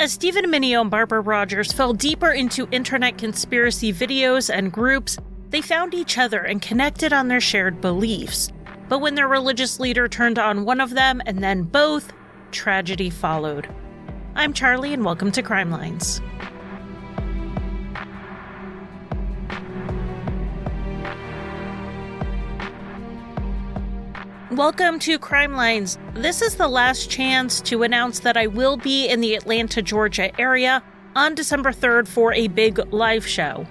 As Stephen Mineo and Barbara Rogers fell deeper into internet conspiracy videos and groups, they found each other and connected on their shared beliefs. But when their religious leader turned on one of them and then both, tragedy followed. I'm Charlie, and welcome to Crime Lines. Welcome to Crime Lines. This is the last chance to announce that I will be in the Atlanta, Georgia area on December 3rd for a big live show.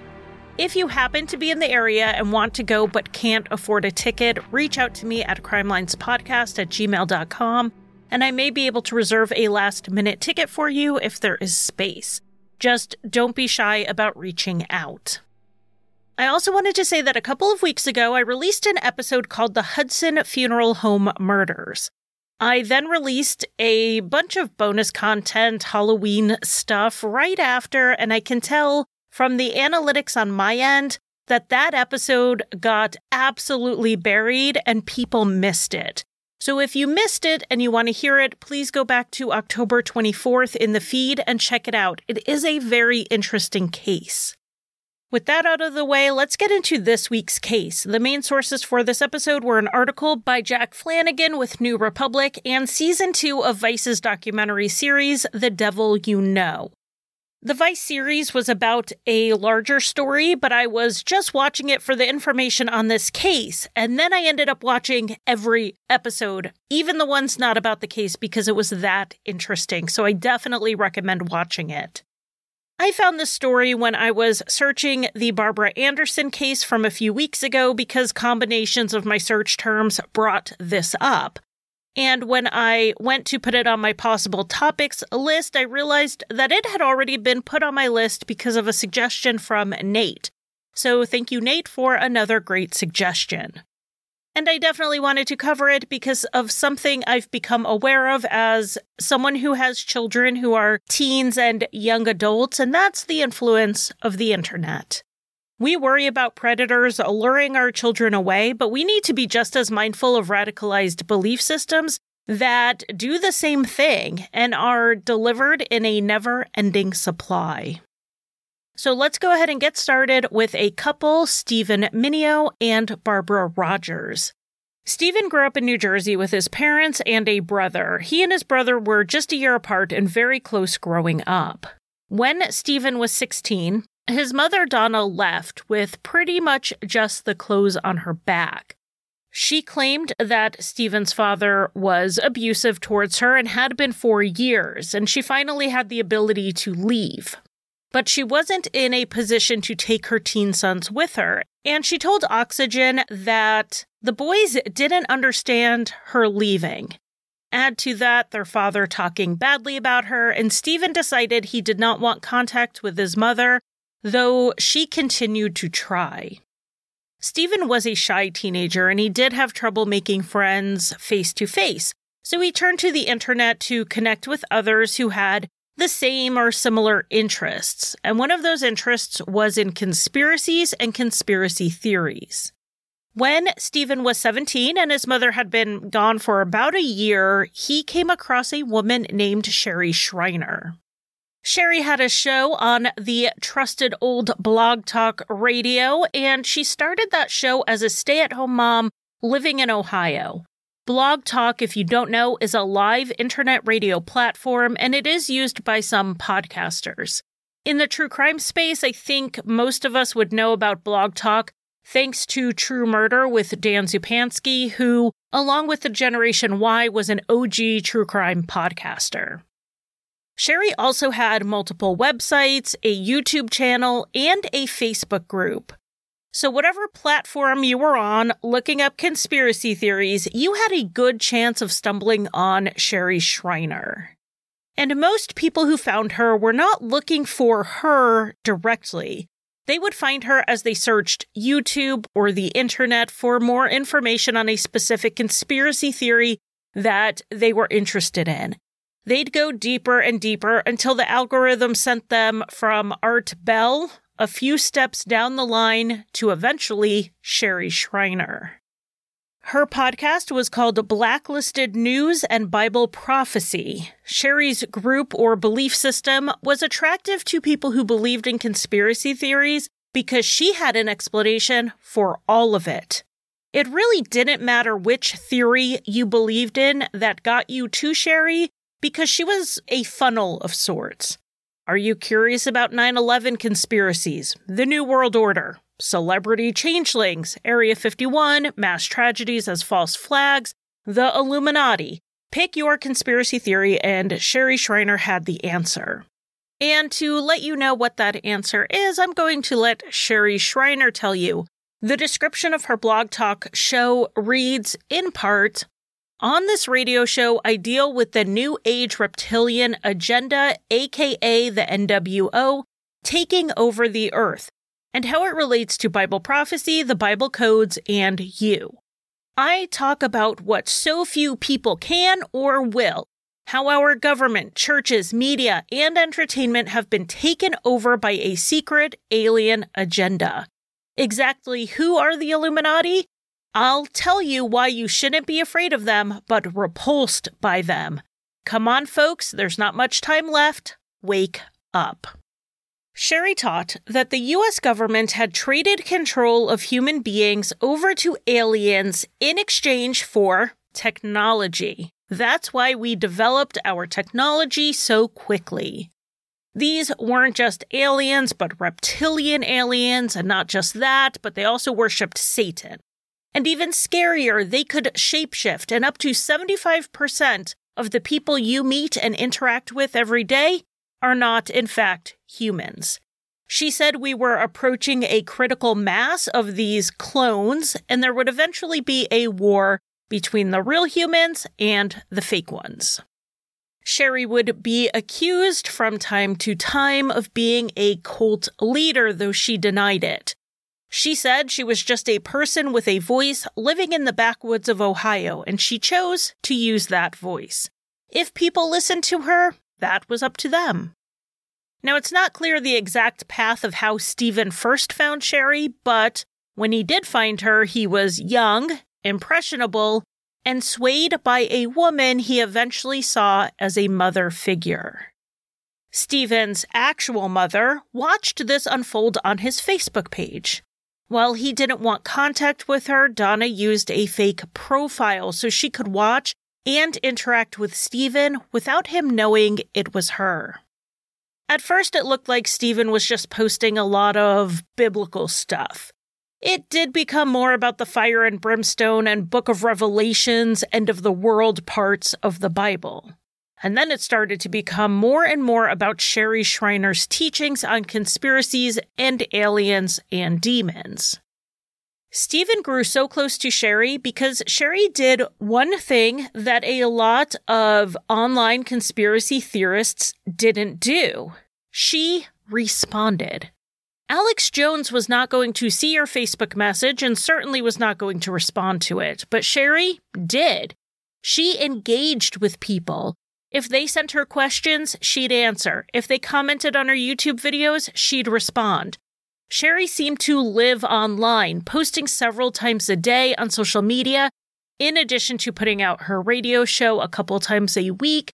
If you happen to be in the area and want to go but can't afford a ticket, reach out to me at crimelinespodcast at gmail.com and I may be able to reserve a last minute ticket for you if there is space. Just don't be shy about reaching out. I also wanted to say that a couple of weeks ago, I released an episode called The Hudson Funeral Home Murders. I then released a bunch of bonus content, Halloween stuff right after, and I can tell from the analytics on my end that that episode got absolutely buried and people missed it. So if you missed it and you want to hear it, please go back to October 24th in the feed and check it out. It is a very interesting case. With that out of the way, let's get into this week's case. The main sources for this episode were an article by Jack Flanagan with New Republic and season two of Vice's documentary series, The Devil You Know. The Vice series was about a larger story, but I was just watching it for the information on this case. And then I ended up watching every episode, even the ones not about the case, because it was that interesting. So I definitely recommend watching it. I found this story when I was searching the Barbara Anderson case from a few weeks ago because combinations of my search terms brought this up. And when I went to put it on my possible topics list, I realized that it had already been put on my list because of a suggestion from Nate. So thank you, Nate, for another great suggestion. And I definitely wanted to cover it because of something I've become aware of as someone who has children who are teens and young adults, and that's the influence of the internet. We worry about predators alluring our children away, but we need to be just as mindful of radicalized belief systems that do the same thing and are delivered in a never ending supply. So let's go ahead and get started with a couple, Stephen Mineo and Barbara Rogers. Stephen grew up in New Jersey with his parents and a brother. He and his brother were just a year apart and very close growing up. When Stephen was 16, his mother Donna left with pretty much just the clothes on her back. She claimed that Stephen's father was abusive towards her and had been for years, and she finally had the ability to leave. But she wasn't in a position to take her teen sons with her. And she told Oxygen that the boys didn't understand her leaving. Add to that their father talking badly about her, and Stephen decided he did not want contact with his mother, though she continued to try. Stephen was a shy teenager and he did have trouble making friends face to face, so he turned to the internet to connect with others who had the same or similar interests, and one of those interests was in conspiracies and conspiracy theories. When Stephen was 17 and his mother had been gone for about a year, he came across a woman named Sherry Shriner. Sherry had a show on the trusted old blog talk radio, and she started that show as a stay at home mom living in Ohio. Blog Talk, if you don't know, is a live internet radio platform and it is used by some podcasters. In the true crime space, I think most of us would know about Blog Talk thanks to True Murder with Dan Zupansky, who, along with the Generation Why, was an OG true crime podcaster. Sherry also had multiple websites, a YouTube channel, and a Facebook group. So, whatever platform you were on looking up conspiracy theories, you had a good chance of stumbling on Sherry Shriner. And most people who found her were not looking for her directly. They would find her as they searched YouTube or the internet for more information on a specific conspiracy theory that they were interested in. They'd go deeper and deeper until the algorithm sent them from Art Bell a few steps down the line to eventually Sherry Shriner. Her podcast was called Blacklisted News and Bible Prophecy. Sherry's group or belief system was attractive to people who believed in conspiracy theories because she had an explanation for all of it. It really didn't matter which theory you believed in that got you to Sherry because she was a funnel of sorts. Are you curious about 9 11 conspiracies, the New World Order, celebrity changelings, Area 51, mass tragedies as false flags, the Illuminati? Pick your conspiracy theory, and Sherry Shriner had the answer. And to let you know what that answer is, I'm going to let Sherry Shriner tell you. The description of her blog talk show reads in part On this radio show, I deal with the New Age reptilian agenda, aka the NWO, taking over the earth, and how it relates to Bible prophecy, the Bible codes, and you. I talk about what so few people can or will how our government, churches, media, and entertainment have been taken over by a secret alien agenda. Exactly who are the Illuminati? I'll tell you why you shouldn't be afraid of them, but repulsed by them. Come on, folks, there's not much time left. Wake up. Sherry taught that the US government had traded control of human beings over to aliens in exchange for technology. That's why we developed our technology so quickly. These weren't just aliens, but reptilian aliens, and not just that, but they also worshipped Satan. And even scarier, they could shapeshift, and up to 75% of the people you meet and interact with every day are not, in fact, humans. She said we were approaching a critical mass of these clones, and there would eventually be a war between the real humans and the fake ones. Sherry would be accused from time to time of being a cult leader, though she denied it. She said she was just a person with a voice living in the backwoods of Ohio, and she chose to use that voice. If people listened to her, that was up to them. Now, it's not clear the exact path of how Stephen first found Sherry, but when he did find her, he was young impressionable, and swayed by a woman he eventually saw as a mother figure. Stephen's actual mother watched this unfold on his Facebook page. While he didn't want contact with her, Donna used a fake profile so she could watch and interact with Stephen without him knowing it was her. At first, it looked like Stephen was just posting a lot of biblical stuff. It did become more about the fire and brimstone and Book of Revelations, end of the world parts of the Bible. And then it started to become more and more about Sherry Shriner's teachings on conspiracies and aliens and demons. Stephen grew so close to Sherry because Sherry did one thing that a lot of online conspiracy theorists didn't do. She responded. Alex Jones was not going to see your Facebook message and certainly was not going to respond to it, but Sherry did. She engaged with people. If they sent her questions, she'd answer. If they commented on her YouTube videos, she'd respond. Sherry seemed to live online, posting several times a day on social media, in addition to putting out her radio show a couple times a week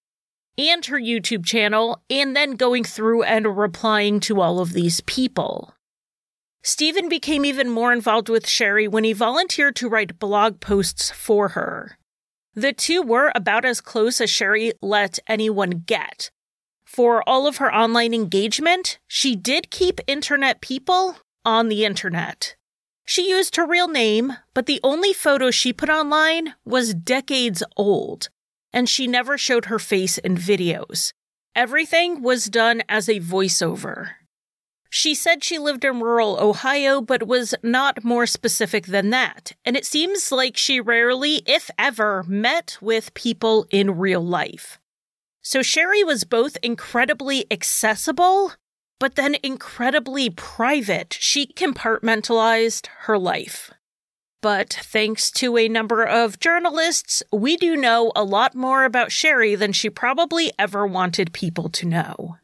and her YouTube channel, and then going through and replying to all of these people. Stephen became even more involved with Sherry when he volunteered to write blog posts for her. The two were about as close as Sherry let anyone get. For all of her online engagement, she did keep internet people on the internet. She used her real name, but the only photo she put online was decades old and she never showed her face in videos. Everything was done as a voiceover. She said she lived in rural Ohio, but was not more specific than that, and it seems like she rarely, if ever, met with people in real life. So Sherry was both incredibly accessible, but then incredibly private. She compartmentalized her life. But thanks to a number of journalists, we do know a lot more about Sherry than she probably ever wanted people to know.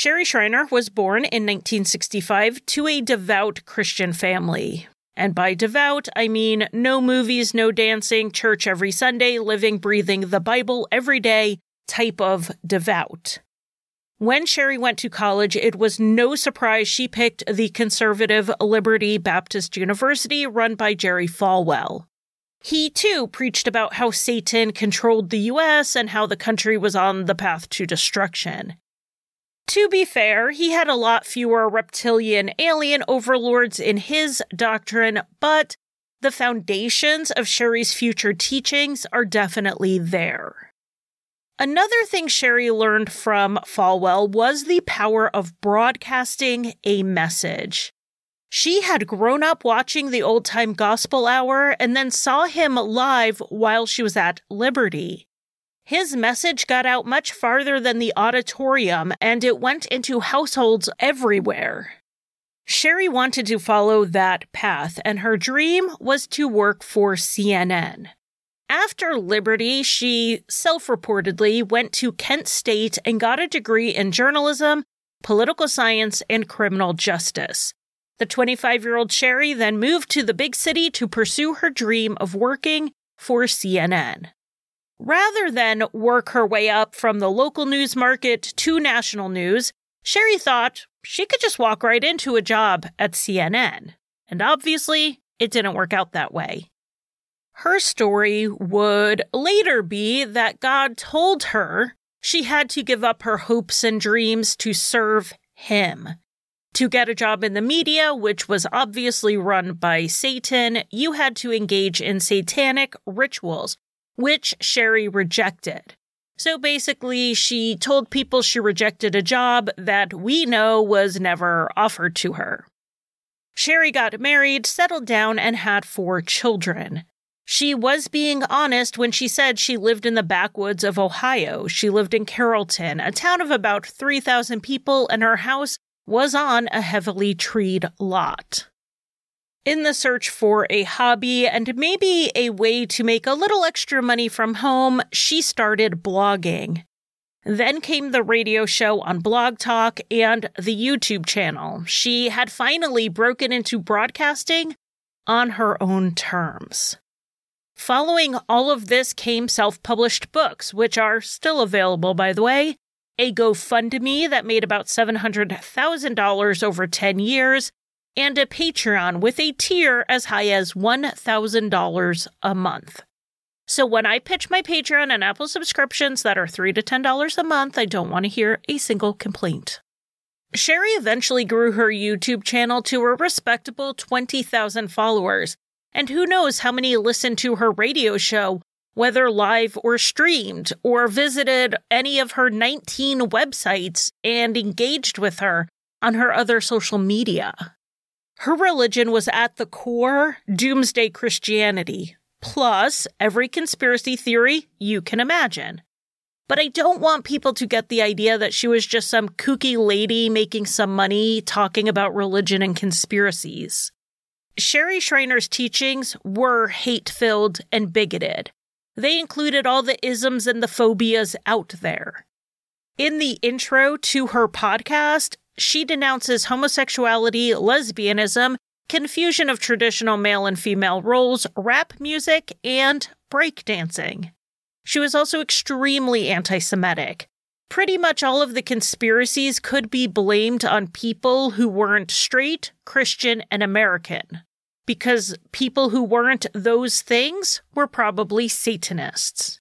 Sherry Shriner was born in 1965 to a devout Christian family. And by devout, I mean no movies, no dancing, church every Sunday, living, breathing the Bible every day type of devout. When Sherry went to college, it was no surprise she picked the conservative Liberty Baptist University run by Jerry Falwell. He too preached about how Satan controlled the US and how the country was on the path to destruction. To be fair, he had a lot fewer reptilian alien overlords in his doctrine, but the foundations of Sherry's future teachings are definitely there. Another thing Sherry learned from Falwell was the power of broadcasting a message. She had grown up watching the old time gospel hour and then saw him live while she was at Liberty. His message got out much farther than the auditorium and it went into households everywhere. Sherry wanted to follow that path, and her dream was to work for CNN. After Liberty, she self reportedly went to Kent State and got a degree in journalism, political science, and criminal justice. The 25 year old Sherry then moved to the big city to pursue her dream of working for CNN. Rather than work her way up from the local news market to national news, Sherry thought she could just walk right into a job at CNN. And obviously, it didn't work out that way. Her story would later be that God told her she had to give up her hopes and dreams to serve Him. To get a job in the media, which was obviously run by Satan, you had to engage in satanic rituals, which Sherry rejected. So basically, she told people she rejected a job that we know was never offered to her. Sherry got married, settled down, and had four children. She was being honest when she said she lived in the backwoods of Ohio. She lived in Carrollton, a town of about 3,000 people, and her house was on a heavily treed lot. In the search for a hobby and maybe a way to make a little extra money from home, she started blogging. Then came the radio show on Blog Talk and the YouTube channel. She had finally broken into broadcasting on her own terms. Following all of this came self published books, which are still available, by the way, a GoFundMe that made about $700,000 over 10 years, and a Patreon with a tier as high as $1,000 a month. So when I pitch my Patreon and Apple subscriptions that are 3 to $10 a month, I don't want to hear a single complaint. Sherry eventually grew her YouTube channel to a respectable 20,000 followers, and who knows how many listened to her radio show whether live or streamed, or visited any of her 19 websites and engaged with her on her other social media. Her religion was at the core doomsday Christianity, plus every conspiracy theory you can imagine. But I don't want people to get the idea that she was just some kooky lady making some money talking about religion and conspiracies. Sherry Shriner's teachings were hate filled and bigoted, they included all the isms and the phobias out there. In the intro to her podcast, she denounces homosexuality, lesbianism, confusion of traditional male and female roles, rap music, and breakdancing. She was also extremely anti Semitic. Pretty much all of the conspiracies could be blamed on people who weren't straight, Christian, and American because people who weren't those things were probably Satanists.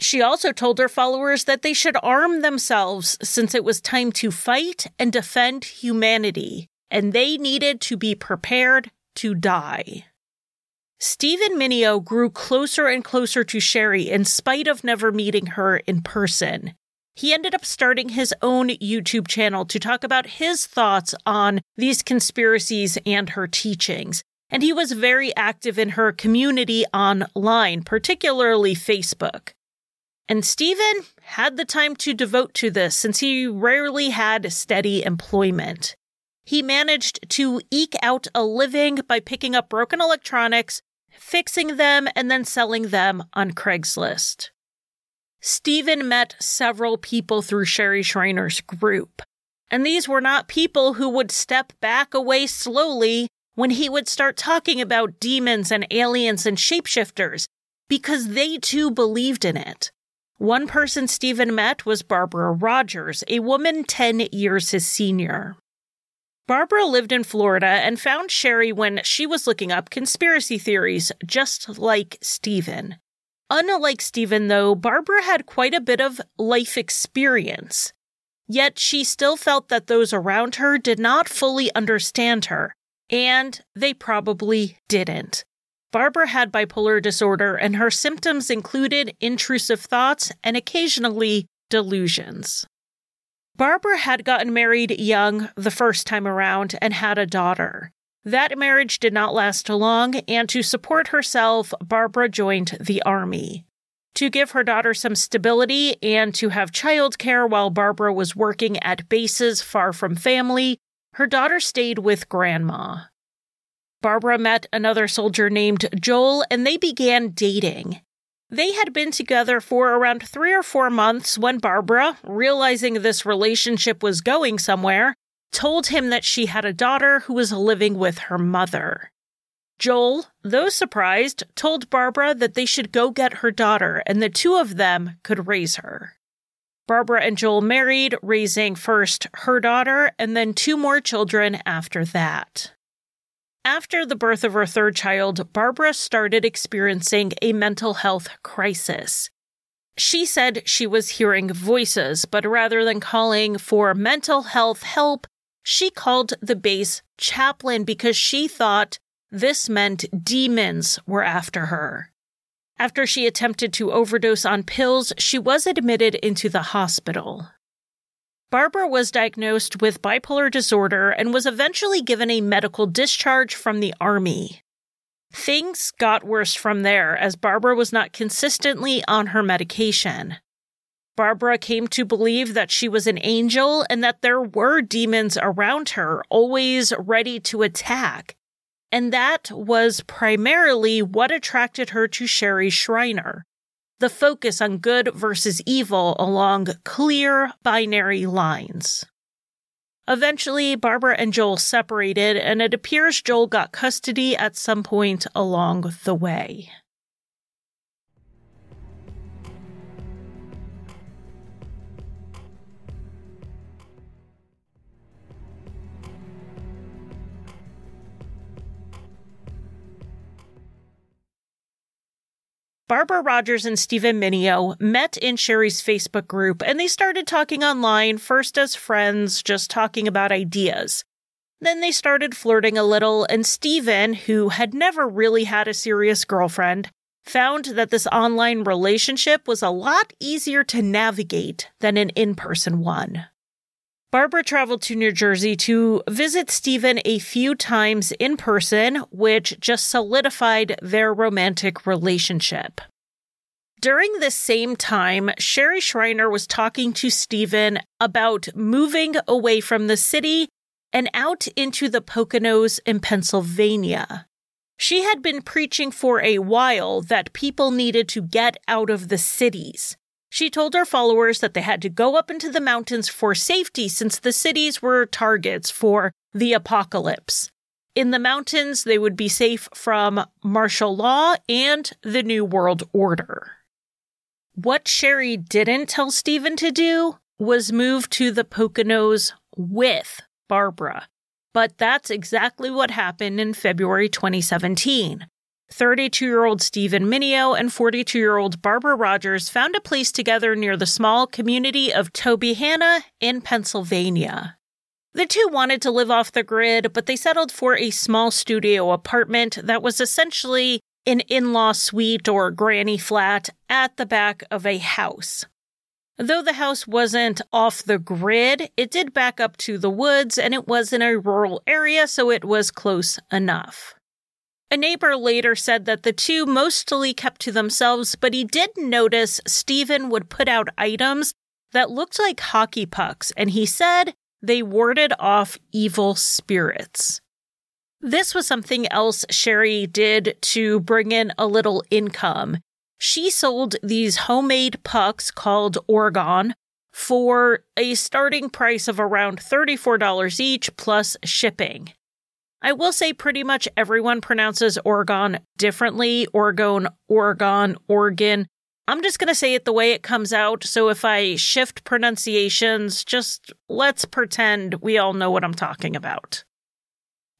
She also told her followers that they should arm themselves since it was time to fight and defend humanity, and they needed to be prepared to die. Stephen Mineo grew closer and closer to Sherry in spite of never meeting her in person. He ended up starting his own YouTube channel to talk about his thoughts on these conspiracies and her teachings and he was very active in her community online, particularly Facebook. And Stephen had the time to devote to this since he rarely had steady employment. He managed to eke out a living by picking up broken electronics, fixing them, and then selling them on Craigslist. Stephen met several people through Sherry Shriner's group, and these were not people who would step back away slowly when he would start talking about demons and aliens and shapeshifters because they too believed in it. One person Stephen met was Barbara Rogers, a woman 10 years his senior. Barbara lived in Florida and found Sherry when she was looking up conspiracy theories, just like Stephen. Unlike Stephen, though, Barbara had quite a bit of life experience. Yet she still felt that those around her did not fully understand her, and they probably didn't. Barbara had bipolar disorder, and her symptoms included intrusive thoughts and occasionally delusions. Barbara had gotten married young the first time around and had a daughter. That marriage did not last long, and to support herself, Barbara joined the army. To give her daughter some stability and to have childcare while Barbara was working at bases far from family, her daughter stayed with grandma. Barbara met another soldier named Joel and they began dating. They had been together for around three or four months when Barbara, realizing this relationship was going somewhere, told him that she had a daughter who was living with her mother. Joel, though surprised, told Barbara that they should go get her daughter and the two of them could raise her. Barbara and Joel married, raising first her daughter and then two more children after that. After the birth of her third child, Barbara started experiencing a mental health crisis. She said she was hearing voices, but rather than calling for mental health help, she called the base chaplain because she thought this meant demons were after her. After she attempted to overdose on pills, she was admitted into the hospital. Barbara was diagnosed with bipolar disorder and was eventually given a medical discharge from the Army. Things got worse from there as Barbara was not consistently on her medication. Barbara came to believe that she was an angel and that there were demons around her, always ready to attack. And that was primarily what attracted her to Sherry Shriner, the focus on good versus evil along clear binary lines. Eventually, Barbara and Joel separated, and it appears Joel got custody at some point along the way. Barbara Rogers and Stephen Minio met in Sherry's Facebook group and they started talking online, first as friends, just talking about ideas. Then they started flirting a little, and Stephen, who had never really had a serious girlfriend, found that this online relationship was a lot easier to navigate than an in person one. Barbara traveled to New Jersey to visit Stephen a few times in person, which just solidified their romantic relationship. During this same time, Sherry Shriner was talking to Stephen about moving away from the city and out into the Poconos in Pennsylvania. She had been preaching for a while that people needed to get out of the cities. She told her followers that they had to go up into the mountains for safety since the cities were targets for the apocalypse. In the mountains, they would be safe from martial law and the New World Order. What Sherry didn't tell Stephen to do was move to the Poconos with Barbara. But that's exactly what happened in February 2017. 32 year old Stephen Mineo and 42 year old Barbara Rogers found a place together near the small community of Tobyhanna in Pennsylvania. The two wanted to live off the grid, but they settled for a small studio apartment that was essentially an in law suite or granny flat at the back of a house. Though the house wasn't off the grid, it did back up to the woods and it was in a rural area, so it was close enough. A neighbor later said that the two mostly kept to themselves, but he did notice Stephen would put out items that looked like hockey pucks, and he said they warded off evil spirits. This was something else Sherry did to bring in a little income. She sold these homemade pucks called orgone for a starting price of around $34 each plus shipping. I will say pretty much everyone pronounces orgone differently Oregon, Oregon, Oregon. I'm just going to say it the way it comes out. So if I shift pronunciations, just let's pretend we all know what I'm talking about.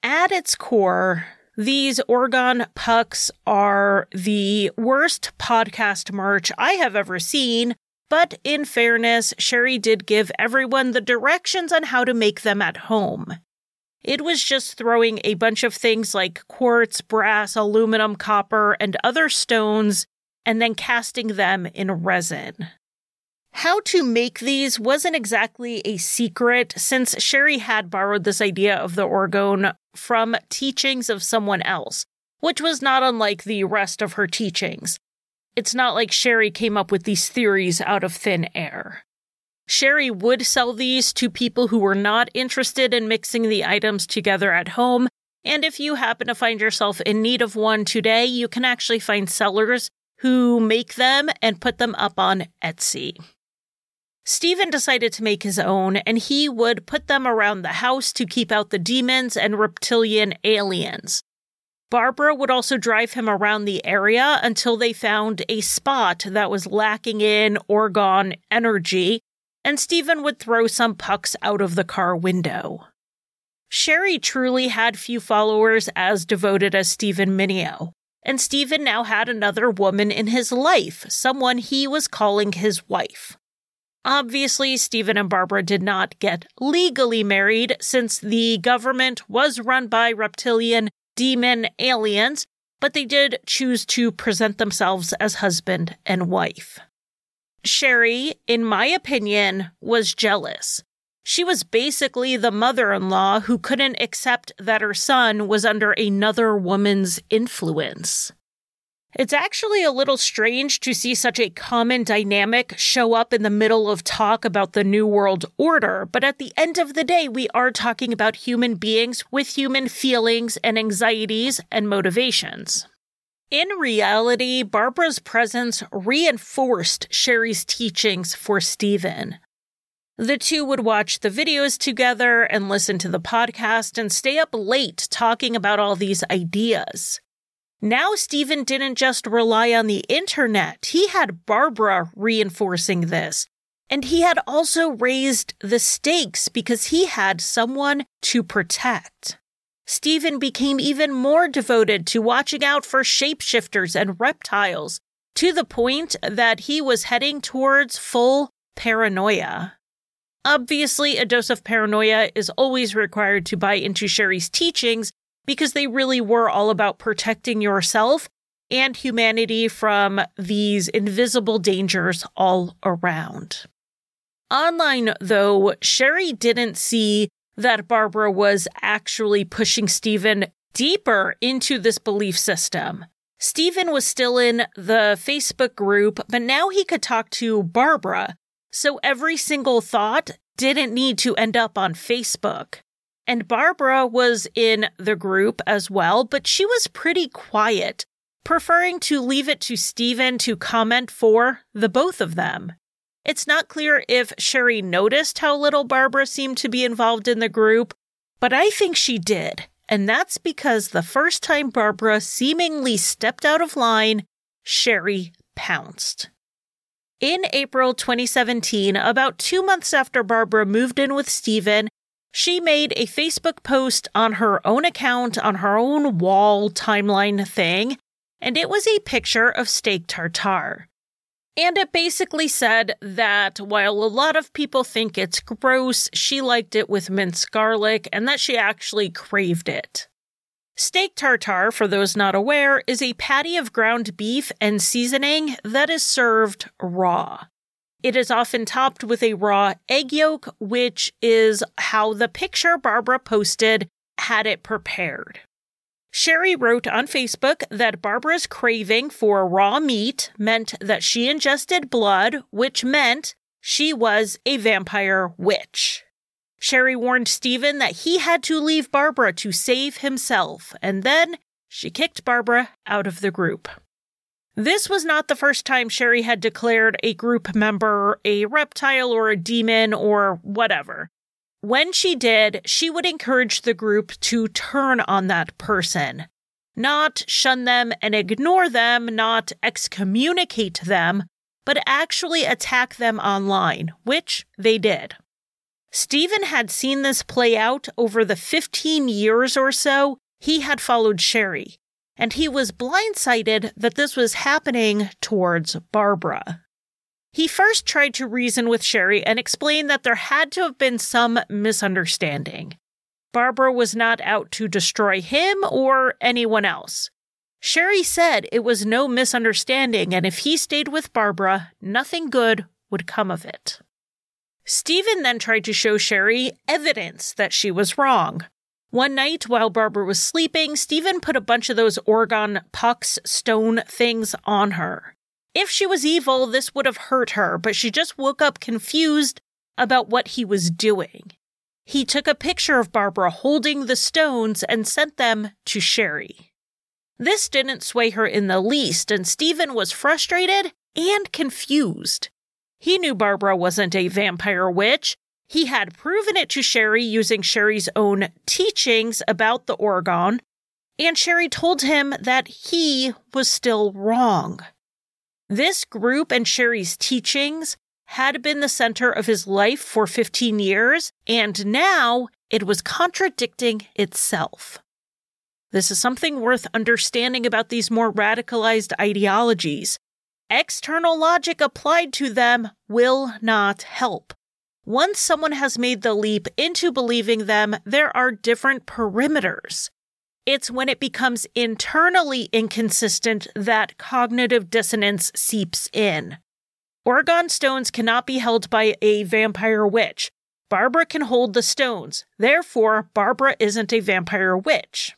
At its core, these orgone pucks are the worst podcast merch I have ever seen. But in fairness, Sherry did give everyone the directions on how to make them at home. It was just throwing a bunch of things like quartz, brass, aluminum, copper, and other stones, and then casting them in resin. How to make these wasn't exactly a secret since Sherry had borrowed this idea of the orgone from teachings of someone else, which was not unlike the rest of her teachings. It's not like Sherry came up with these theories out of thin air. Sherry would sell these to people who were not interested in mixing the items together at home. And if you happen to find yourself in need of one today, you can actually find sellers who make them and put them up on Etsy. Stephen decided to make his own, and he would put them around the house to keep out the demons and reptilian aliens. Barbara would also drive him around the area until they found a spot that was lacking in orgone energy and Stephen would throw some pucks out of the car window. Sherry truly had few followers as devoted as Stephen Mineo, and Stephen now had another woman in his life, someone he was calling his wife. Obviously, Stephen and Barbara did not get legally married since the government was run by reptilian demon aliens, but they did choose to present themselves as husband and wife. Sherry, in my opinion, was jealous. She was basically the mother in law who couldn't accept that her son was under another woman's influence. It's actually a little strange to see such a common dynamic show up in the middle of talk about the New World Order, but at the end of the day, we are talking about human beings with human feelings and anxieties and motivations. In reality, Barbara's presence reinforced Sherry's teachings for Stephen. The two would watch the videos together and listen to the podcast and stay up late talking about all these ideas. Now, Stephen didn't just rely on the internet, he had Barbara reinforcing this. And he had also raised the stakes because he had someone to protect. Stephen became even more devoted to watching out for shapeshifters and reptiles, to the point that he was heading towards full paranoia. Obviously, a dose of paranoia is always required to buy into Sherry's teachings because they really were all about protecting yourself and humanity from these invisible dangers all around. Online, though, Sherry didn't see that Barbara was actually pushing Stephen deeper into this belief system. Stephen was still in the Facebook group, but now he could talk to Barbara. So every single thought didn't need to end up on Facebook. And Barbara was in the group as well, but she was pretty quiet, preferring to leave it to Stephen to comment for the both of them. It's not clear if Sherry noticed how little Barbara seemed to be involved in the group, but I think she did. And that's because the first time Barbara seemingly stepped out of line, Sherry pounced. In April 2017, about two months after Barbara moved in with Stephen, she made a Facebook post on her own account on her own wall timeline thing, and it was a picture of steak tartare. And it basically said that while a lot of people think it's gross, she liked it with minced garlic and that she actually craved it. Steak tartare, for those not aware, is a patty of ground beef and seasoning that is served raw. It is often topped with a raw egg yolk, which is how the picture Barbara posted had it prepared. Sherry wrote on Facebook that Barbara's craving for raw meat meant that she ingested blood, which meant she was a vampire witch. Sherry warned Stephen that he had to leave Barbara to save himself, and then she kicked Barbara out of the group. This was not the first time Sherry had declared a group member a reptile or a demon or whatever. When she did, she would encourage the group to turn on that person, not shun them and ignore them, not excommunicate them, but actually attack them online, which they did. Stephen had seen this play out over the 15 years or so he had followed Sherry, and he was blindsided that this was happening towards Barbara. He first tried to reason with Sherry and explain that there had to have been some misunderstanding. Barbara was not out to destroy him or anyone else. Sherry said it was no misunderstanding, and if he stayed with Barbara, nothing good would come of it. Stephen then tried to show Sherry evidence that she was wrong. One night, while Barbara was sleeping, Stephen put a bunch of those orgone pucks stone things on her. If she was evil, this would have hurt her, but she just woke up confused about what he was doing. He took a picture of Barbara holding the stones and sent them to Sherry. This didn't sway her in the least, and Stephen was frustrated and confused. He knew Barbara wasn't a vampire witch. He had proven it to Sherry using Sherry's own teachings about the Orgone, and Sherry told him that he was still wrong. This group and Sherry's teachings had been the center of his life for 15 years, and now it was contradicting itself. This is something worth understanding about these more radicalized ideologies. External logic applied to them will not help. Once someone has made the leap into believing them, there are different perimeters. It's when it becomes internally inconsistent that cognitive dissonance seeps in. Orgone stones cannot be held by a vampire witch. Barbara can hold the stones. Therefore, Barbara isn't a vampire witch.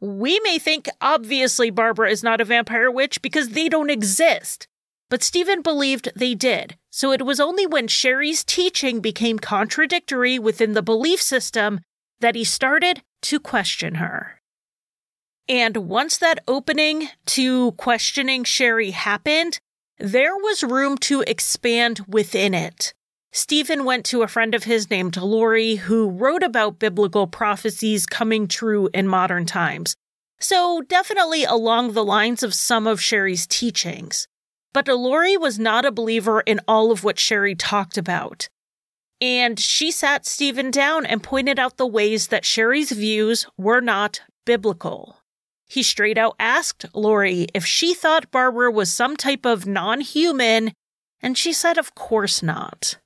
We may think obviously Barbara is not a vampire witch because they don't exist. But Stephen believed they did, so it was only when Sherry's teaching became contradictory within the belief system that he started to question her. And once that opening to questioning Sherry happened, there was room to expand within it. Stephen went to a friend of his named Lori who wrote about biblical prophecies coming true in modern times. So, definitely along the lines of some of Sherry's teachings. But Lori was not a believer in all of what Sherry talked about. And she sat Stephen down and pointed out the ways that Sherry's views were not biblical. He straight out asked Lori if she thought Barbara was some type of non human, and she said, of course not.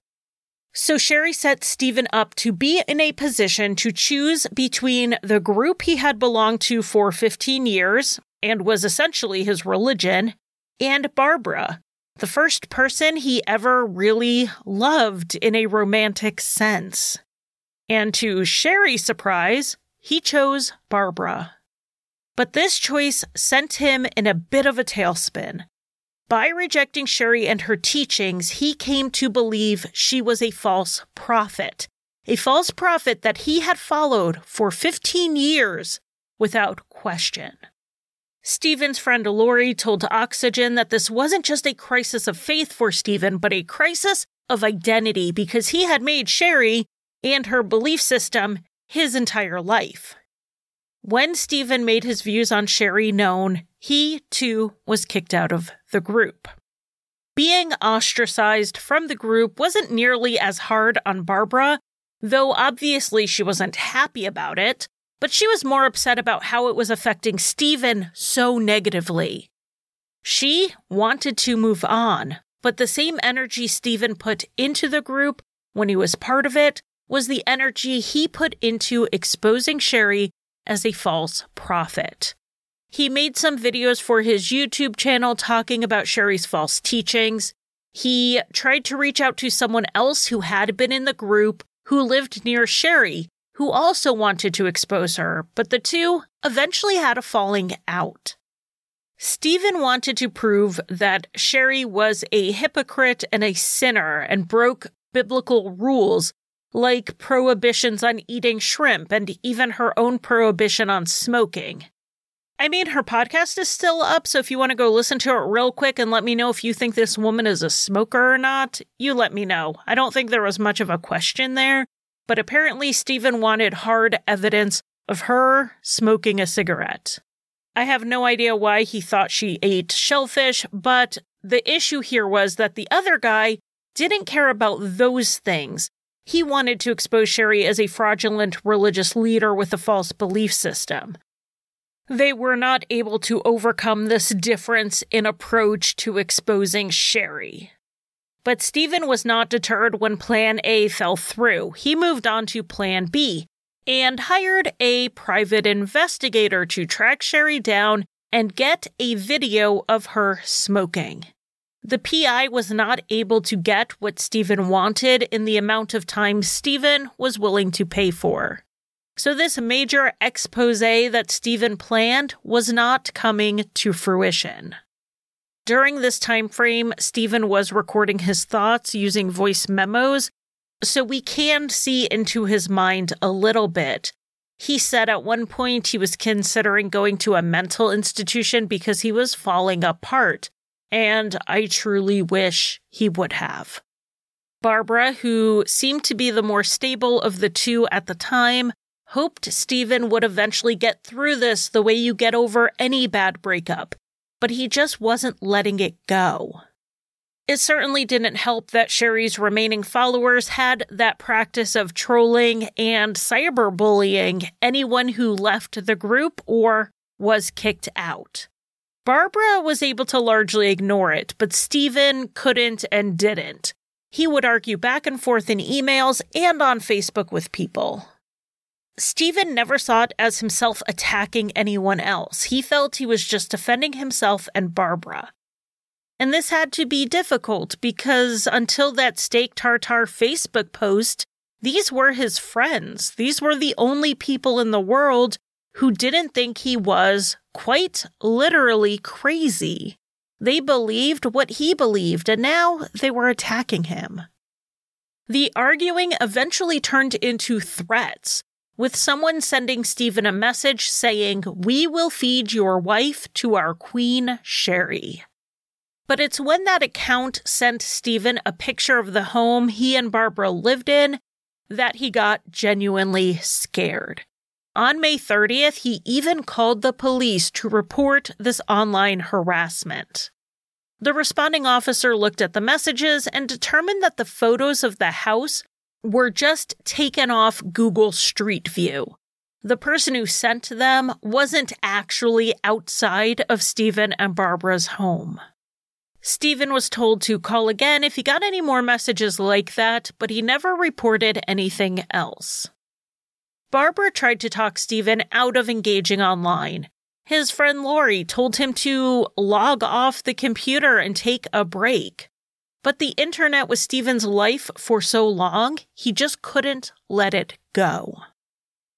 So Sherry set Stephen up to be in a position to choose between the group he had belonged to for 15 years and was essentially his religion, and Barbara, the first person he ever really loved in a romantic sense. And to Sherry's surprise, he chose Barbara. But this choice sent him in a bit of a tailspin. By rejecting Sherry and her teachings, he came to believe she was a false prophet, a false prophet that he had followed for 15 years without question. Stephen's friend Lori told Oxygen that this wasn't just a crisis of faith for Stephen, but a crisis of identity because he had made Sherry and her belief system his entire life. When Stephen made his views on Sherry known, he too was kicked out of the group. Being ostracized from the group wasn't nearly as hard on Barbara, though obviously she wasn't happy about it, but she was more upset about how it was affecting Stephen so negatively. She wanted to move on, but the same energy Stephen put into the group when he was part of it was the energy he put into exposing Sherry as a false prophet. He made some videos for his YouTube channel talking about Sherry's false teachings. He tried to reach out to someone else who had been in the group who lived near Sherry, who also wanted to expose her, but the two eventually had a falling out. Stephen wanted to prove that Sherry was a hypocrite and a sinner and broke biblical rules like prohibitions on eating shrimp and even her own prohibition on smoking. I mean, her podcast is still up, so if you want to go listen to it real quick and let me know if you think this woman is a smoker or not, you let me know. I don't think there was much of a question there. but apparently Stephen wanted hard evidence of her smoking a cigarette. I have no idea why he thought she ate shellfish, but the issue here was that the other guy didn't care about those things. He wanted to expose Sherry as a fraudulent religious leader with a false belief system. They were not able to overcome this difference in approach to exposing Sherry. But Stephen was not deterred when Plan A fell through. He moved on to Plan B and hired a private investigator to track Sherry down and get a video of her smoking. The PI was not able to get what Stephen wanted in the amount of time Stephen was willing to pay for. So this major expose that Stephen planned was not coming to fruition. During this time frame, Stephen was recording his thoughts using voice memos, so we can see into his mind a little bit. He said at one point he was considering going to a mental institution because he was falling apart and I truly wish he would have. Barbara, who seemed to be the more stable of the two at the time, hoped Stephen would eventually get through this the way you get over any bad breakup, but he just wasn't letting it go. It certainly didn't help that Sherry's remaining followers had that practice of trolling and cyberbullying anyone who left the group or was kicked out. Barbara was able to largely ignore it, but Stephen couldn't and didn't. He would argue back and forth in emails and on Facebook with people. Stephen never saw it as himself attacking anyone else. He felt he was just defending himself and Barbara. And this had to be difficult because until that steak tartare Facebook post, these were his friends. These were the only people in the world who didn't think he was quite literally crazy. They believed what he believed, and now they were attacking him. The arguing eventually turned into threats, with someone sending Stephen a message saying, We will feed your wife to our queen, Sherry. But it's when that account sent Stephen a picture of the home he and Barbara lived in that he got genuinely scared. On May 30th, he even called the police to report this online harassment. The responding officer looked at the messages and determined that the photos of the house were just taken off Google Street View. The person who sent them wasn't actually outside of Stephen and Barbara's home. Stephen was told to call again if he got any more messages like that, but he never reported anything else. Barbara tried to talk Stephen out of engaging online. His friend Lori told him to log off the computer and take a break. But the internet was Stephen's life for so long, he just couldn't let it go.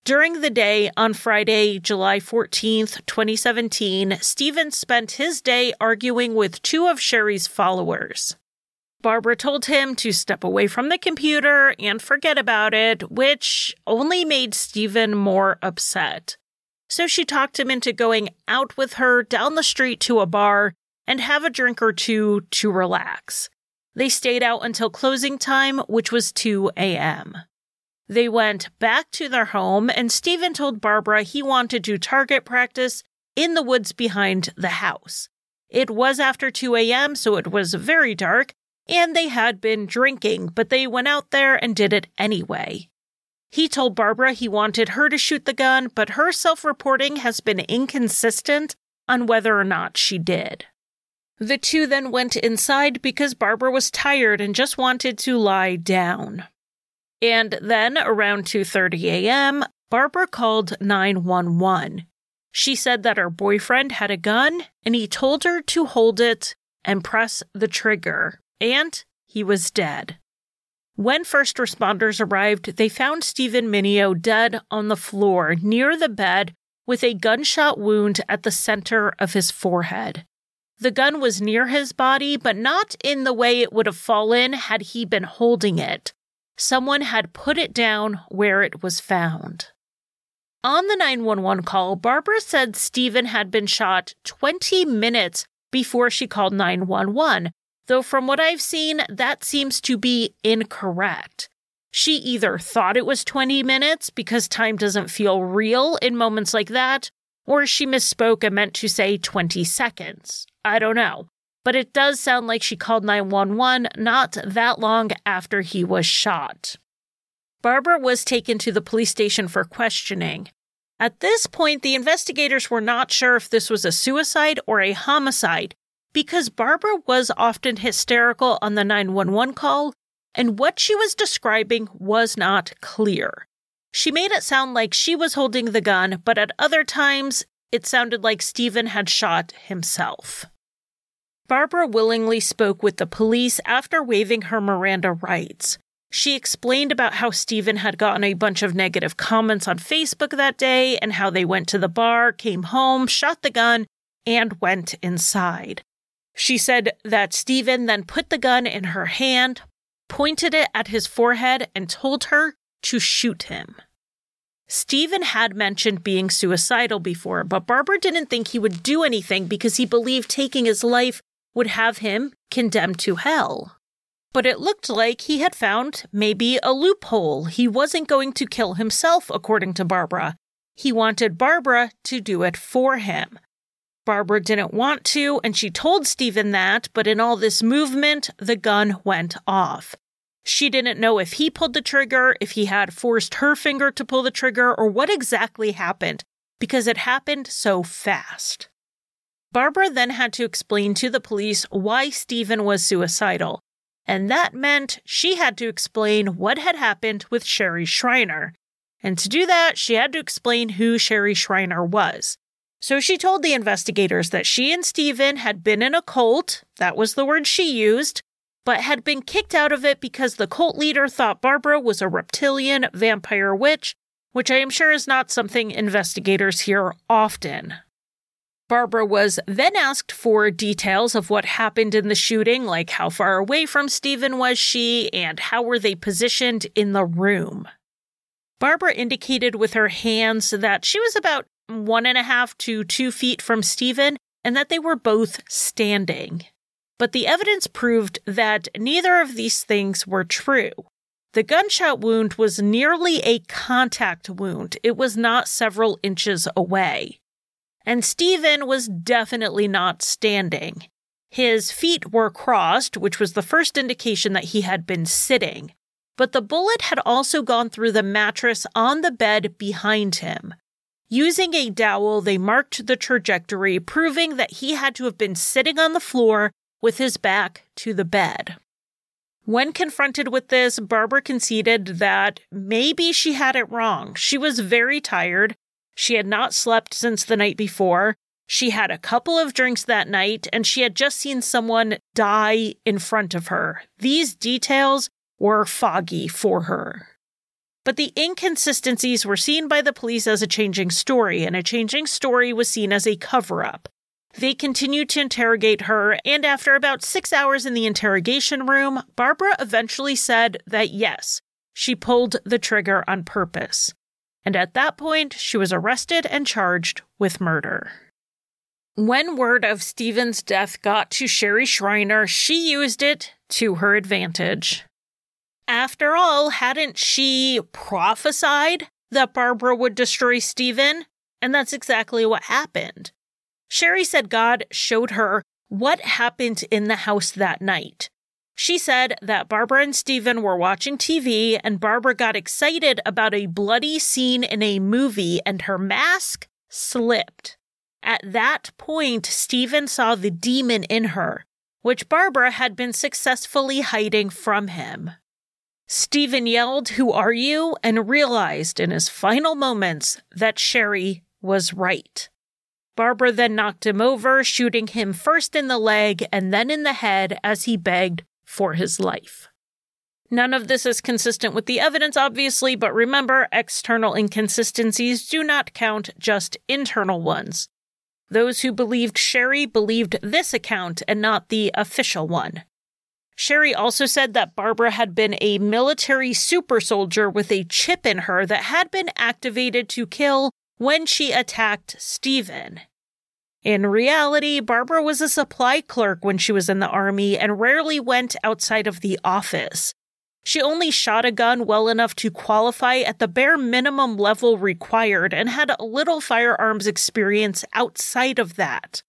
During the day on Friday, July 14th, 2017, Stephen spent his day arguing with two of Sherry's followers. Barbara told him to step away from the computer and forget about it, which only made Stephen more upset. So she talked him into going out with her down the street to a bar and have a drink or two to relax. They stayed out until closing time, which was 2 a.m. They went back to their home, and Stephen told Barbara he wanted to do target practice in the woods behind the house. It was after 2 a.m., so it was very dark, and they had been drinking, but they went out there and did it anyway. He told Barbara he wanted her to shoot the gun, but her self reporting has been inconsistent on whether or not she did. The two then went inside because Barbara was tired and just wanted to lie down. And then around 2:30 a.m., Barbara called 911. She said that her boyfriend had a gun and he told her to hold it and press the trigger and he was dead. When first responders arrived, they found Stephen Mineo dead on the floor near the bed with a gunshot wound at the center of his forehead. The gun was near his body, but not in the way it would have fallen had he been holding it. Someone had put it down where it was found. On the 911 call, Barbara said Stephen had been shot 20 minutes before she called 911, though from what I've seen, that seems to be incorrect. She either thought it was 20 minutes because time doesn't feel real in moments like that, or she misspoke and meant to say 20 seconds. I don't know. But it does sound like she called 911 not that long after he was shot. Barbara was taken to the police station for questioning. At this point, the investigators were not sure if this was a suicide or a homicide because Barbara was often hysterical on the 911 call, and what she was describing was not clear. She made it sound like she was holding the gun, but at other times, it sounded like Stephen had shot himself. Barbara willingly spoke with the police after waiving her Miranda rights. She explained about how Stephen had gotten a bunch of negative comments on Facebook that day and how they went to the bar, came home, shot the gun, and went inside. She said that Stephen then put the gun in her hand, pointed it at his forehead, and told her to shoot him. Stephen had mentioned being suicidal before, but Barbara didn't think he would do anything because he believed taking his life would have him condemned to hell. But it looked like he had found maybe a loophole. He wasn't going to kill himself, according to Barbara. He wanted Barbara to do it for him. Barbara didn't want to, and she told Stephen that, but in all this movement, the gun went off. She didn't know if he pulled the trigger, if he had forced her finger to pull the trigger, or what exactly happened, because it happened so fast. Barbara then had to explain to the police why Stephen was suicidal, and that meant she had to explain what had happened with Sherry Shriner. And to do that, she had to explain who Sherry Shriner was. So she told the investigators that she and Stephen had been in a cult, that was the word she used, but had been kicked out of it because the cult leader thought Barbara was a reptilian vampire witch, which I am sure is not something investigators hear often. Barbara was then asked for details of what happened in the shooting, like how far away from Stephen was she and how were they positioned in the room. Barbara indicated with her hands that she was about one and a half to two feet from Stephen and that they were both standing. But the evidence proved that neither of these things were true. The gunshot wound was nearly a contact wound, it was not several inches away. And Stephen was definitely not standing. His feet were crossed, which was the first indication that he had been sitting. But the bullet had also gone through the mattress on the bed behind him. Using a dowel, they marked the trajectory, proving that he had to have been sitting on the floor with his back to the bed. When confronted with this, Barbara conceded that maybe she had it wrong. She was very tired. She had not slept since the night before. She had a couple of drinks that night, and she had just seen someone die in front of her. These details were foggy for her. But the inconsistencies were seen by the police as a changing story, and a changing story was seen as a cover up. They continued to interrogate her, and after about six hours in the interrogation room, Barbara eventually said that yes, she pulled the trigger on purpose. And at that point, she was arrested and charged with murder. When word of Stephen's death got to Sherry Shriner, she used it to her advantage. After all, hadn't she prophesied that Barbara would destroy Stephen? And that's exactly what happened. Sherry said God showed her what happened in the house that night. She said that Barbara and Stephen were watching TV, and Barbara got excited about a bloody scene in a movie, and her mask slipped. At that point, Stephen saw the demon in her, which Barbara had been successfully hiding from him. Stephen yelled, Who are you? and realized in his final moments that Sherry was right. Barbara then knocked him over, shooting him first in the leg and then in the head as he begged for his life. None of this is consistent with the evidence, obviously, but remember, external inconsistencies do not count, just internal ones. Those who believed Sherry believed this account and not the official one. Sherry also said that Barbara had been a military super soldier with a chip in her that had been activated to kill when she attacked Stephen. In reality, Barbara was a supply clerk when she was in the army and rarely went outside of the office. She only shot a gun well enough to qualify at the bare minimum level required and had little firearms experience outside of that.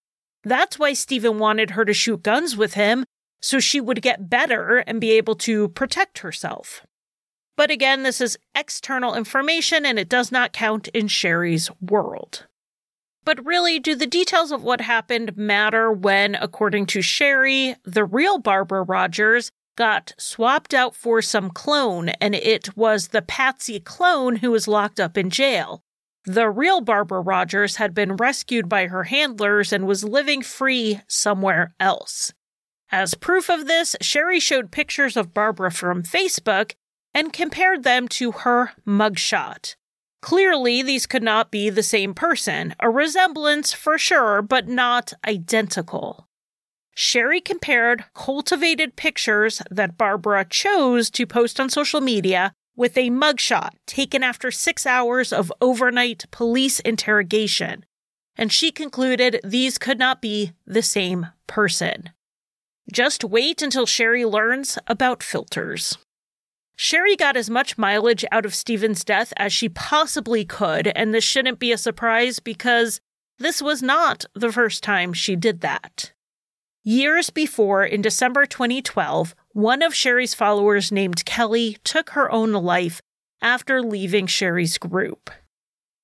That's why Stephen wanted her to shoot guns with him, so she would get better and be able to protect herself. But again, this is external information and it does not count in Sherry's world. But really, do the details of what happened matter when, according to Sherry, the real Barbara Rogers got swapped out for some clone, and it was the Patsy clone who was locked up in jail. The real Barbara Rogers had been rescued by her handlers and was living free somewhere else. As proof of this, Sherry showed pictures of Barbara from Facebook and compared them to her mugshot. Clearly, these could not be the same person, a resemblance for sure, but not identical. Sherry compared cultivated pictures that Barbara chose to post on social media with a mugshot taken after six hours of overnight police interrogation, and she concluded these could not be the same person. Just wait until Sherry learns about filters. Sherry got as much mileage out of Stephen's death as she possibly could, and this shouldn't be a surprise because this was not the first time she did that. Years before, in December 2012, one of Sherry's followers named Kelly took her own life after leaving Sherry's group.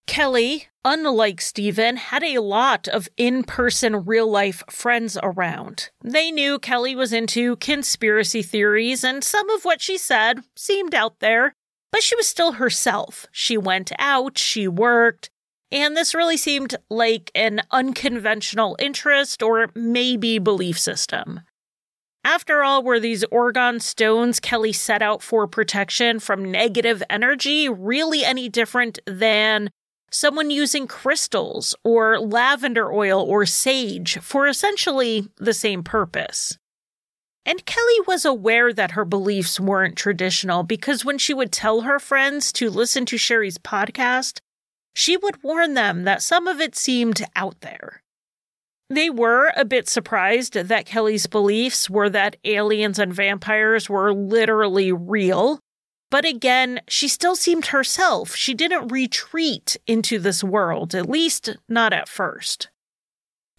Kelly, unlike Stephen, had a lot of in person real life friends around. They knew Kelly was into conspiracy theories, and some of what she said seemed out there, but she was still herself. She went out, she worked, and this really seemed like an unconventional interest or maybe belief system. After all, were these orgone stones Kelly set out for protection from negative energy really any different than someone using crystals or lavender oil or sage for essentially the same purpose. And Kelly was aware that her beliefs weren't traditional because when she would tell her friends to listen to Sherry's podcast, she would warn them that some of it seemed out there. They were a bit surprised that Kelly's beliefs were that aliens and vampires were literally real but again, she still seemed herself. She didn't retreat into this world, at least not at first.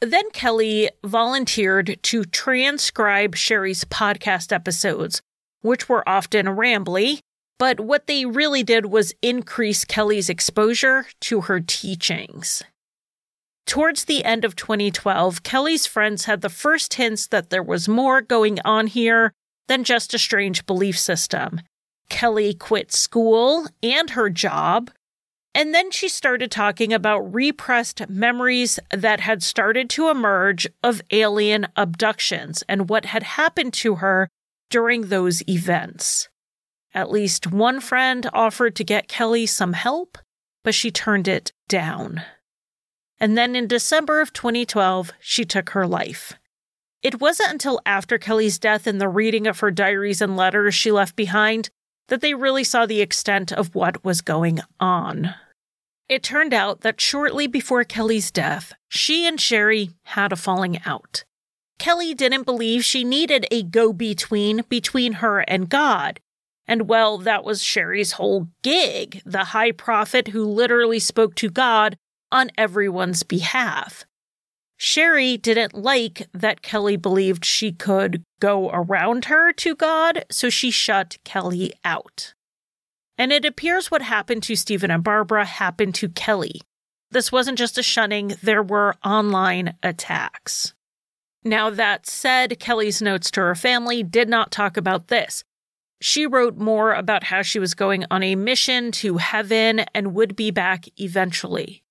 Then Kelly volunteered to transcribe Sherry's podcast episodes, which were often rambly, but what they really did was increase Kelly's exposure to her teachings. Towards the end of 2012, Kelly's friends had the first hints that there was more going on here than just a strange belief system. Kelly quit school and her job. And then she started talking about repressed memories that had started to emerge of alien abductions and what had happened to her during those events. At least one friend offered to get Kelly some help, but she turned it down. And then in December of 2012, she took her life. It wasn't until after Kelly's death and the reading of her diaries and letters she left behind that they really saw the extent of what was going on. It turned out that shortly before Kelly's death, she and Sherry had a falling out. Kelly didn't believe she needed a go between between her and God. And well, that was Sherry's whole gig, the high prophet who literally spoke to God on everyone's behalf. Sherry didn't like that Kelly believed she could go around her to God, so she shut Kelly out. And it appears what happened to Stephen and Barbara happened to Kelly. This wasn't just a shunning, there were online attacks. Now, that said, Kelly's notes to her family did not talk about this. She wrote more about how she was going on a mission to heaven and would be back eventually.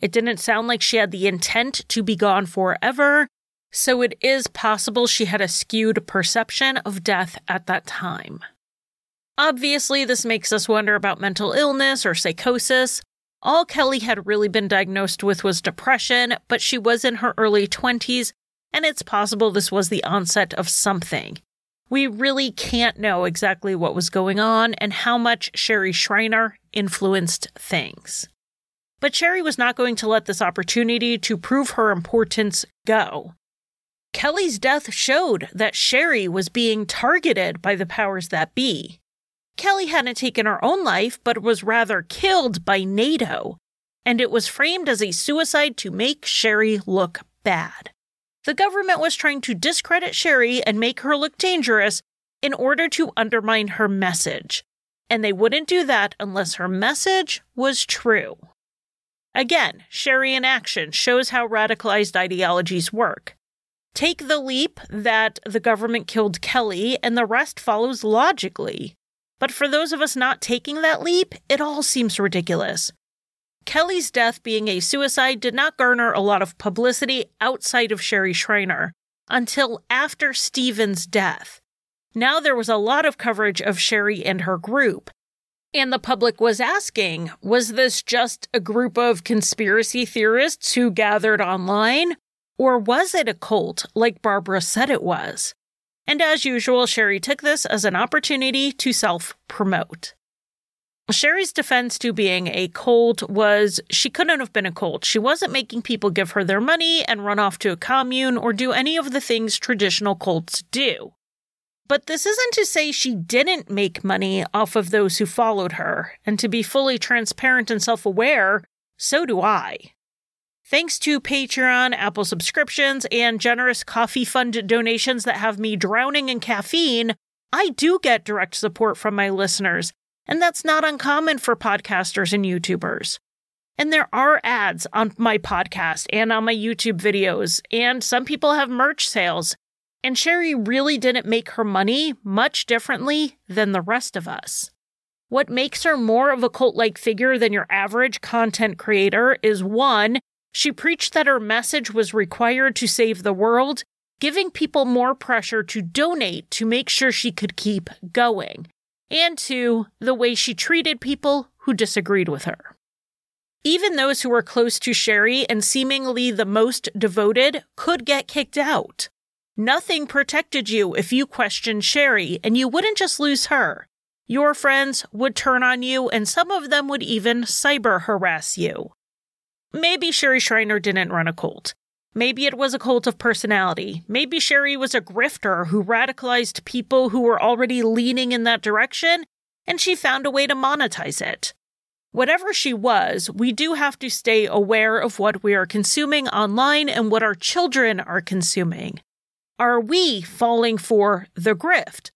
It didn't sound like she had the intent to be gone forever, so it is possible she had a skewed perception of death at that time. Obviously, this makes us wonder about mental illness or psychosis. All Kelly had really been diagnosed with was depression, but she was in her early 20s, and it's possible this was the onset of something. We really can't know exactly what was going on and how much Sherry Shriner influenced things. But Sherry was not going to let this opportunity to prove her importance go. Kelly's death showed that Sherry was being targeted by the powers that be. Kelly hadn't taken her own life, but was rather killed by NATO, and it was framed as a suicide to make Sherry look bad. The government was trying to discredit Sherry and make her look dangerous in order to undermine her message, and they wouldn't do that unless her message was true. Again, Sherry in action shows how radicalized ideologies work. Take the leap that the government killed Kelly, and the rest follows logically. But for those of us not taking that leap, it all seems ridiculous. Kelly's death being a suicide did not garner a lot of publicity outside of Sherry Shriner until after Stephen's death. Now there was a lot of coverage of Sherry and her group. And the public was asking was this just a group of conspiracy theorists who gathered online? Or was it a cult like Barbara said it was? And as usual, Sherry took this as an opportunity to self promote. Sherry's defense to being a cult was she couldn't have been a cult. She wasn't making people give her their money and run off to a commune or do any of the things traditional cults do. But this isn't to say she didn't make money off of those who followed her. And to be fully transparent and self aware, so do I. Thanks to Patreon, Apple subscriptions, and generous coffee fund donations that have me drowning in caffeine, I do get direct support from my listeners, and that's not uncommon for podcasters and YouTubers. And there are ads on my podcast and on my YouTube videos, and some people have merch sales. And Sherry really didn't make her money much differently than the rest of us. What makes her more of a cult like figure than your average content creator is one, she preached that her message was required to save the world, giving people more pressure to donate to make sure she could keep going, and two, the way she treated people who disagreed with her. Even those who were close to Sherry and seemingly the most devoted could get kicked out. Nothing protected you if you questioned Sherry, and you wouldn't just lose her. Your friends would turn on you, and some of them would even cyber harass you. Maybe Sherry Shriner didn't run a cult. Maybe it was a cult of personality. Maybe Sherry was a grifter who radicalized people who were already leaning in that direction, and she found a way to monetize it. Whatever she was, we do have to stay aware of what we are consuming online and what our children are consuming. Are we falling for the grift?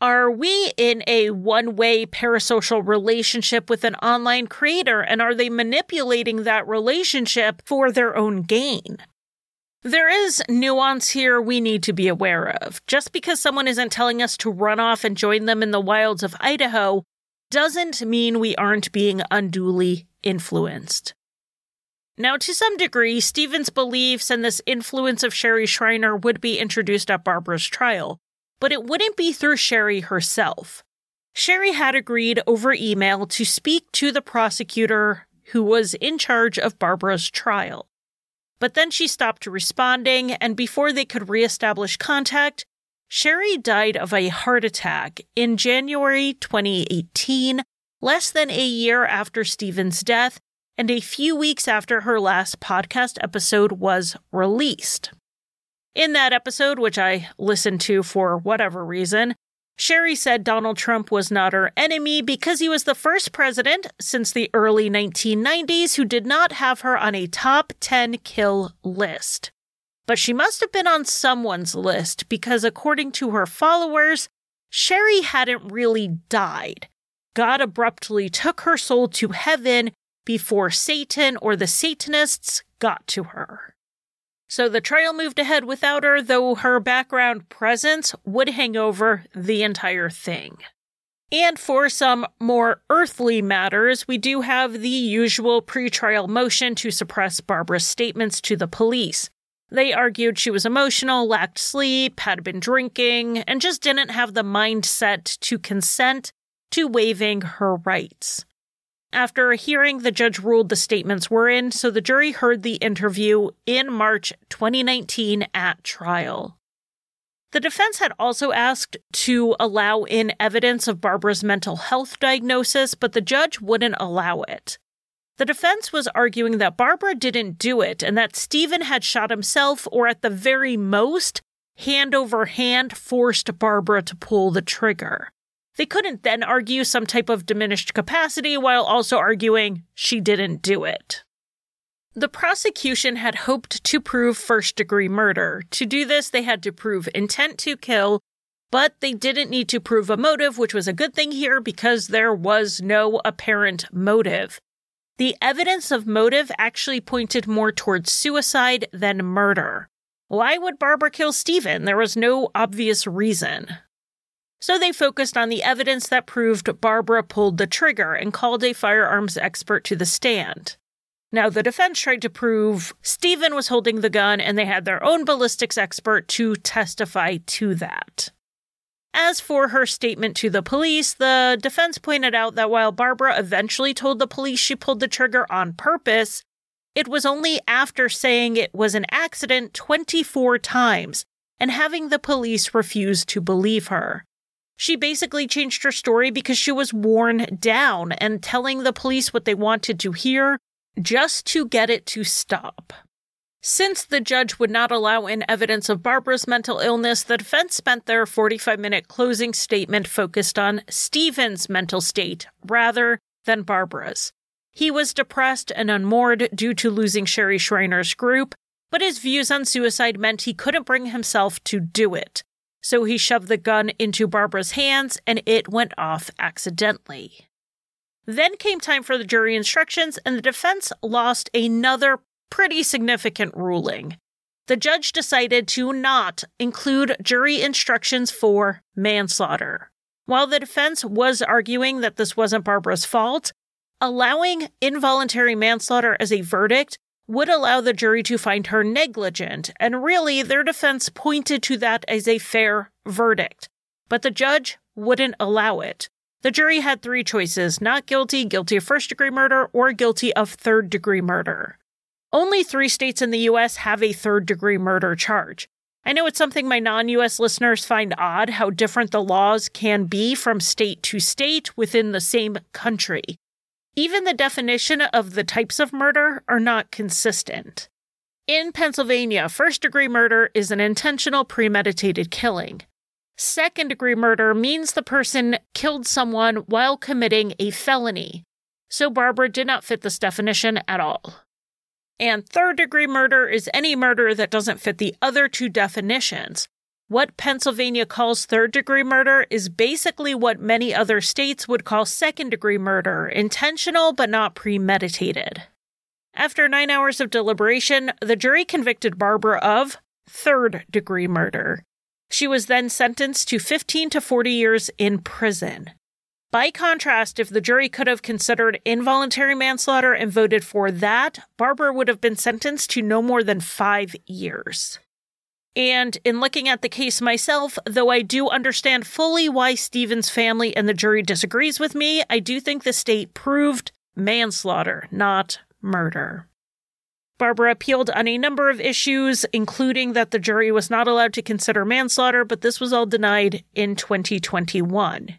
Are we in a one way parasocial relationship with an online creator and are they manipulating that relationship for their own gain? There is nuance here we need to be aware of. Just because someone isn't telling us to run off and join them in the wilds of Idaho doesn't mean we aren't being unduly influenced. Now, to some degree, Stephen's beliefs and this influence of Sherry Shriner would be introduced at Barbara's trial, but it wouldn't be through Sherry herself. Sherry had agreed over email to speak to the prosecutor who was in charge of Barbara's trial. But then she stopped responding, and before they could reestablish contact, Sherry died of a heart attack in January 2018, less than a year after Stephen's death, and a few weeks after her last podcast episode was released. In that episode, which I listened to for whatever reason, Sherry said Donald Trump was not her enemy because he was the first president since the early 1990s who did not have her on a top 10 kill list. But she must have been on someone's list because, according to her followers, Sherry hadn't really died. God abruptly took her soul to heaven before Satan or the Satanists got to her. So the trial moved ahead without her, though her background presence would hang over the entire thing. And for some more earthly matters, we do have the usual pretrial motion to suppress Barbara's statements to the police. They argued she was emotional, lacked sleep, had been drinking, and just didn't have the mindset to consent to waiving her rights. After a hearing, the judge ruled the statements were in, so the jury heard the interview in March 2019 at trial. The defense had also asked to allow in evidence of Barbara's mental health diagnosis, but the judge wouldn't allow it. The defense was arguing that Barbara didn't do it and that Stephen had shot himself or, at the very most, hand over hand forced Barbara to pull the trigger. They couldn't then argue some type of diminished capacity while also arguing she didn't do it. The prosecution had hoped to prove first degree murder. To do this, they had to prove intent to kill, but they didn't need to prove a motive, which was a good thing here because there was no apparent motive. The evidence of motive actually pointed more towards suicide than murder. Why would Barbara kill Stephen? There was no obvious reason. So they focused on the evidence that proved Barbara pulled the trigger and called a firearms expert to the stand. Now, the defense tried to prove Stephen was holding the gun, and they had their own ballistics expert to testify to that. As for her statement to the police, the defense pointed out that while Barbara eventually told the police she pulled the trigger on purpose, it was only after saying it was an accident 24 times and having the police refuse to believe her. She basically changed her story because she was worn down and telling the police what they wanted to hear just to get it to stop. Since the judge would not allow in evidence of Barbara's mental illness, the defense spent their 45 minute closing statement focused on Stephen's mental state rather than Barbara's. He was depressed and unmoored due to losing Sherry Shriner's group, but his views on suicide meant he couldn't bring himself to do it. So he shoved the gun into Barbara's hands and it went off accidentally. Then came time for the jury instructions, and the defense lost another pretty significant ruling. The judge decided to not include jury instructions for manslaughter. While the defense was arguing that this wasn't Barbara's fault, allowing involuntary manslaughter as a verdict would allow the jury to find her negligent, and really their defense pointed to that as a fair verdict. But the judge wouldn't allow it. The jury had three choices not guilty, guilty of first degree murder, or guilty of third degree murder. Only three states in the US have a third degree murder charge. I know it's something my non US listeners find odd how different the laws can be from state to state within the same country. Even the definition of the types of murder are not consistent. In Pennsylvania, first degree murder is an intentional premeditated killing. Second degree murder means the person killed someone while committing a felony. So Barbara did not fit this definition at all. And third degree murder is any murder that doesn't fit the other two definitions. What Pennsylvania calls third degree murder is basically what many other states would call second degree murder intentional but not premeditated. After nine hours of deliberation, the jury convicted Barbara of third degree murder. She was then sentenced to 15 to 40 years in prison. By contrast, if the jury could have considered involuntary manslaughter and voted for that, Barbara would have been sentenced to no more than five years. And in looking at the case myself, though I do understand fully why Stephen's family and the jury disagrees with me, I do think the state proved manslaughter, not murder. Barbara appealed on a number of issues, including that the jury was not allowed to consider manslaughter, but this was all denied in 2021.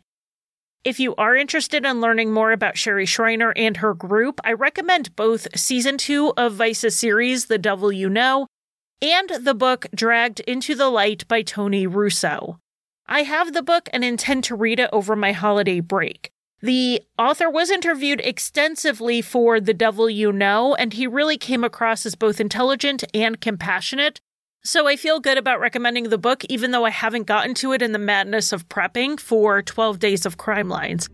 If you are interested in learning more about Sherry Shriner and her group, I recommend both season two of Vice's series, The Devil You Know, and the book Dragged into the Light by Tony Russo. I have the book and intend to read it over my holiday break. The author was interviewed extensively for The Devil You Know, and he really came across as both intelligent and compassionate. So I feel good about recommending the book, even though I haven't gotten to it in the madness of prepping for 12 Days of Crime Lines.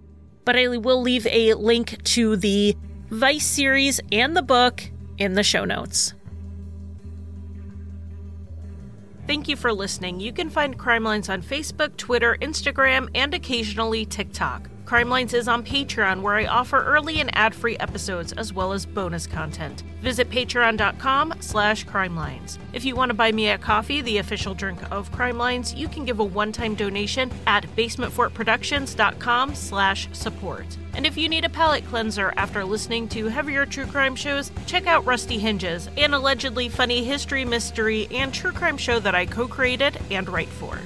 But I will leave a link to the Vice series and the book in the show notes. Thank you for listening. You can find Crime Lines on Facebook, Twitter, Instagram, and occasionally TikTok. Crime Lines is on Patreon, where I offer early and ad-free episodes as well as bonus content. Visit patreon.com slash crimelines. If you want to buy me a coffee, the official drink of Crime Lines, you can give a one-time donation at basementfortproductions.com slash support. And if you need a palate cleanser after listening to heavier true crime shows, check out Rusty Hinges, an allegedly funny history, mystery, and true crime show that I co created and write for.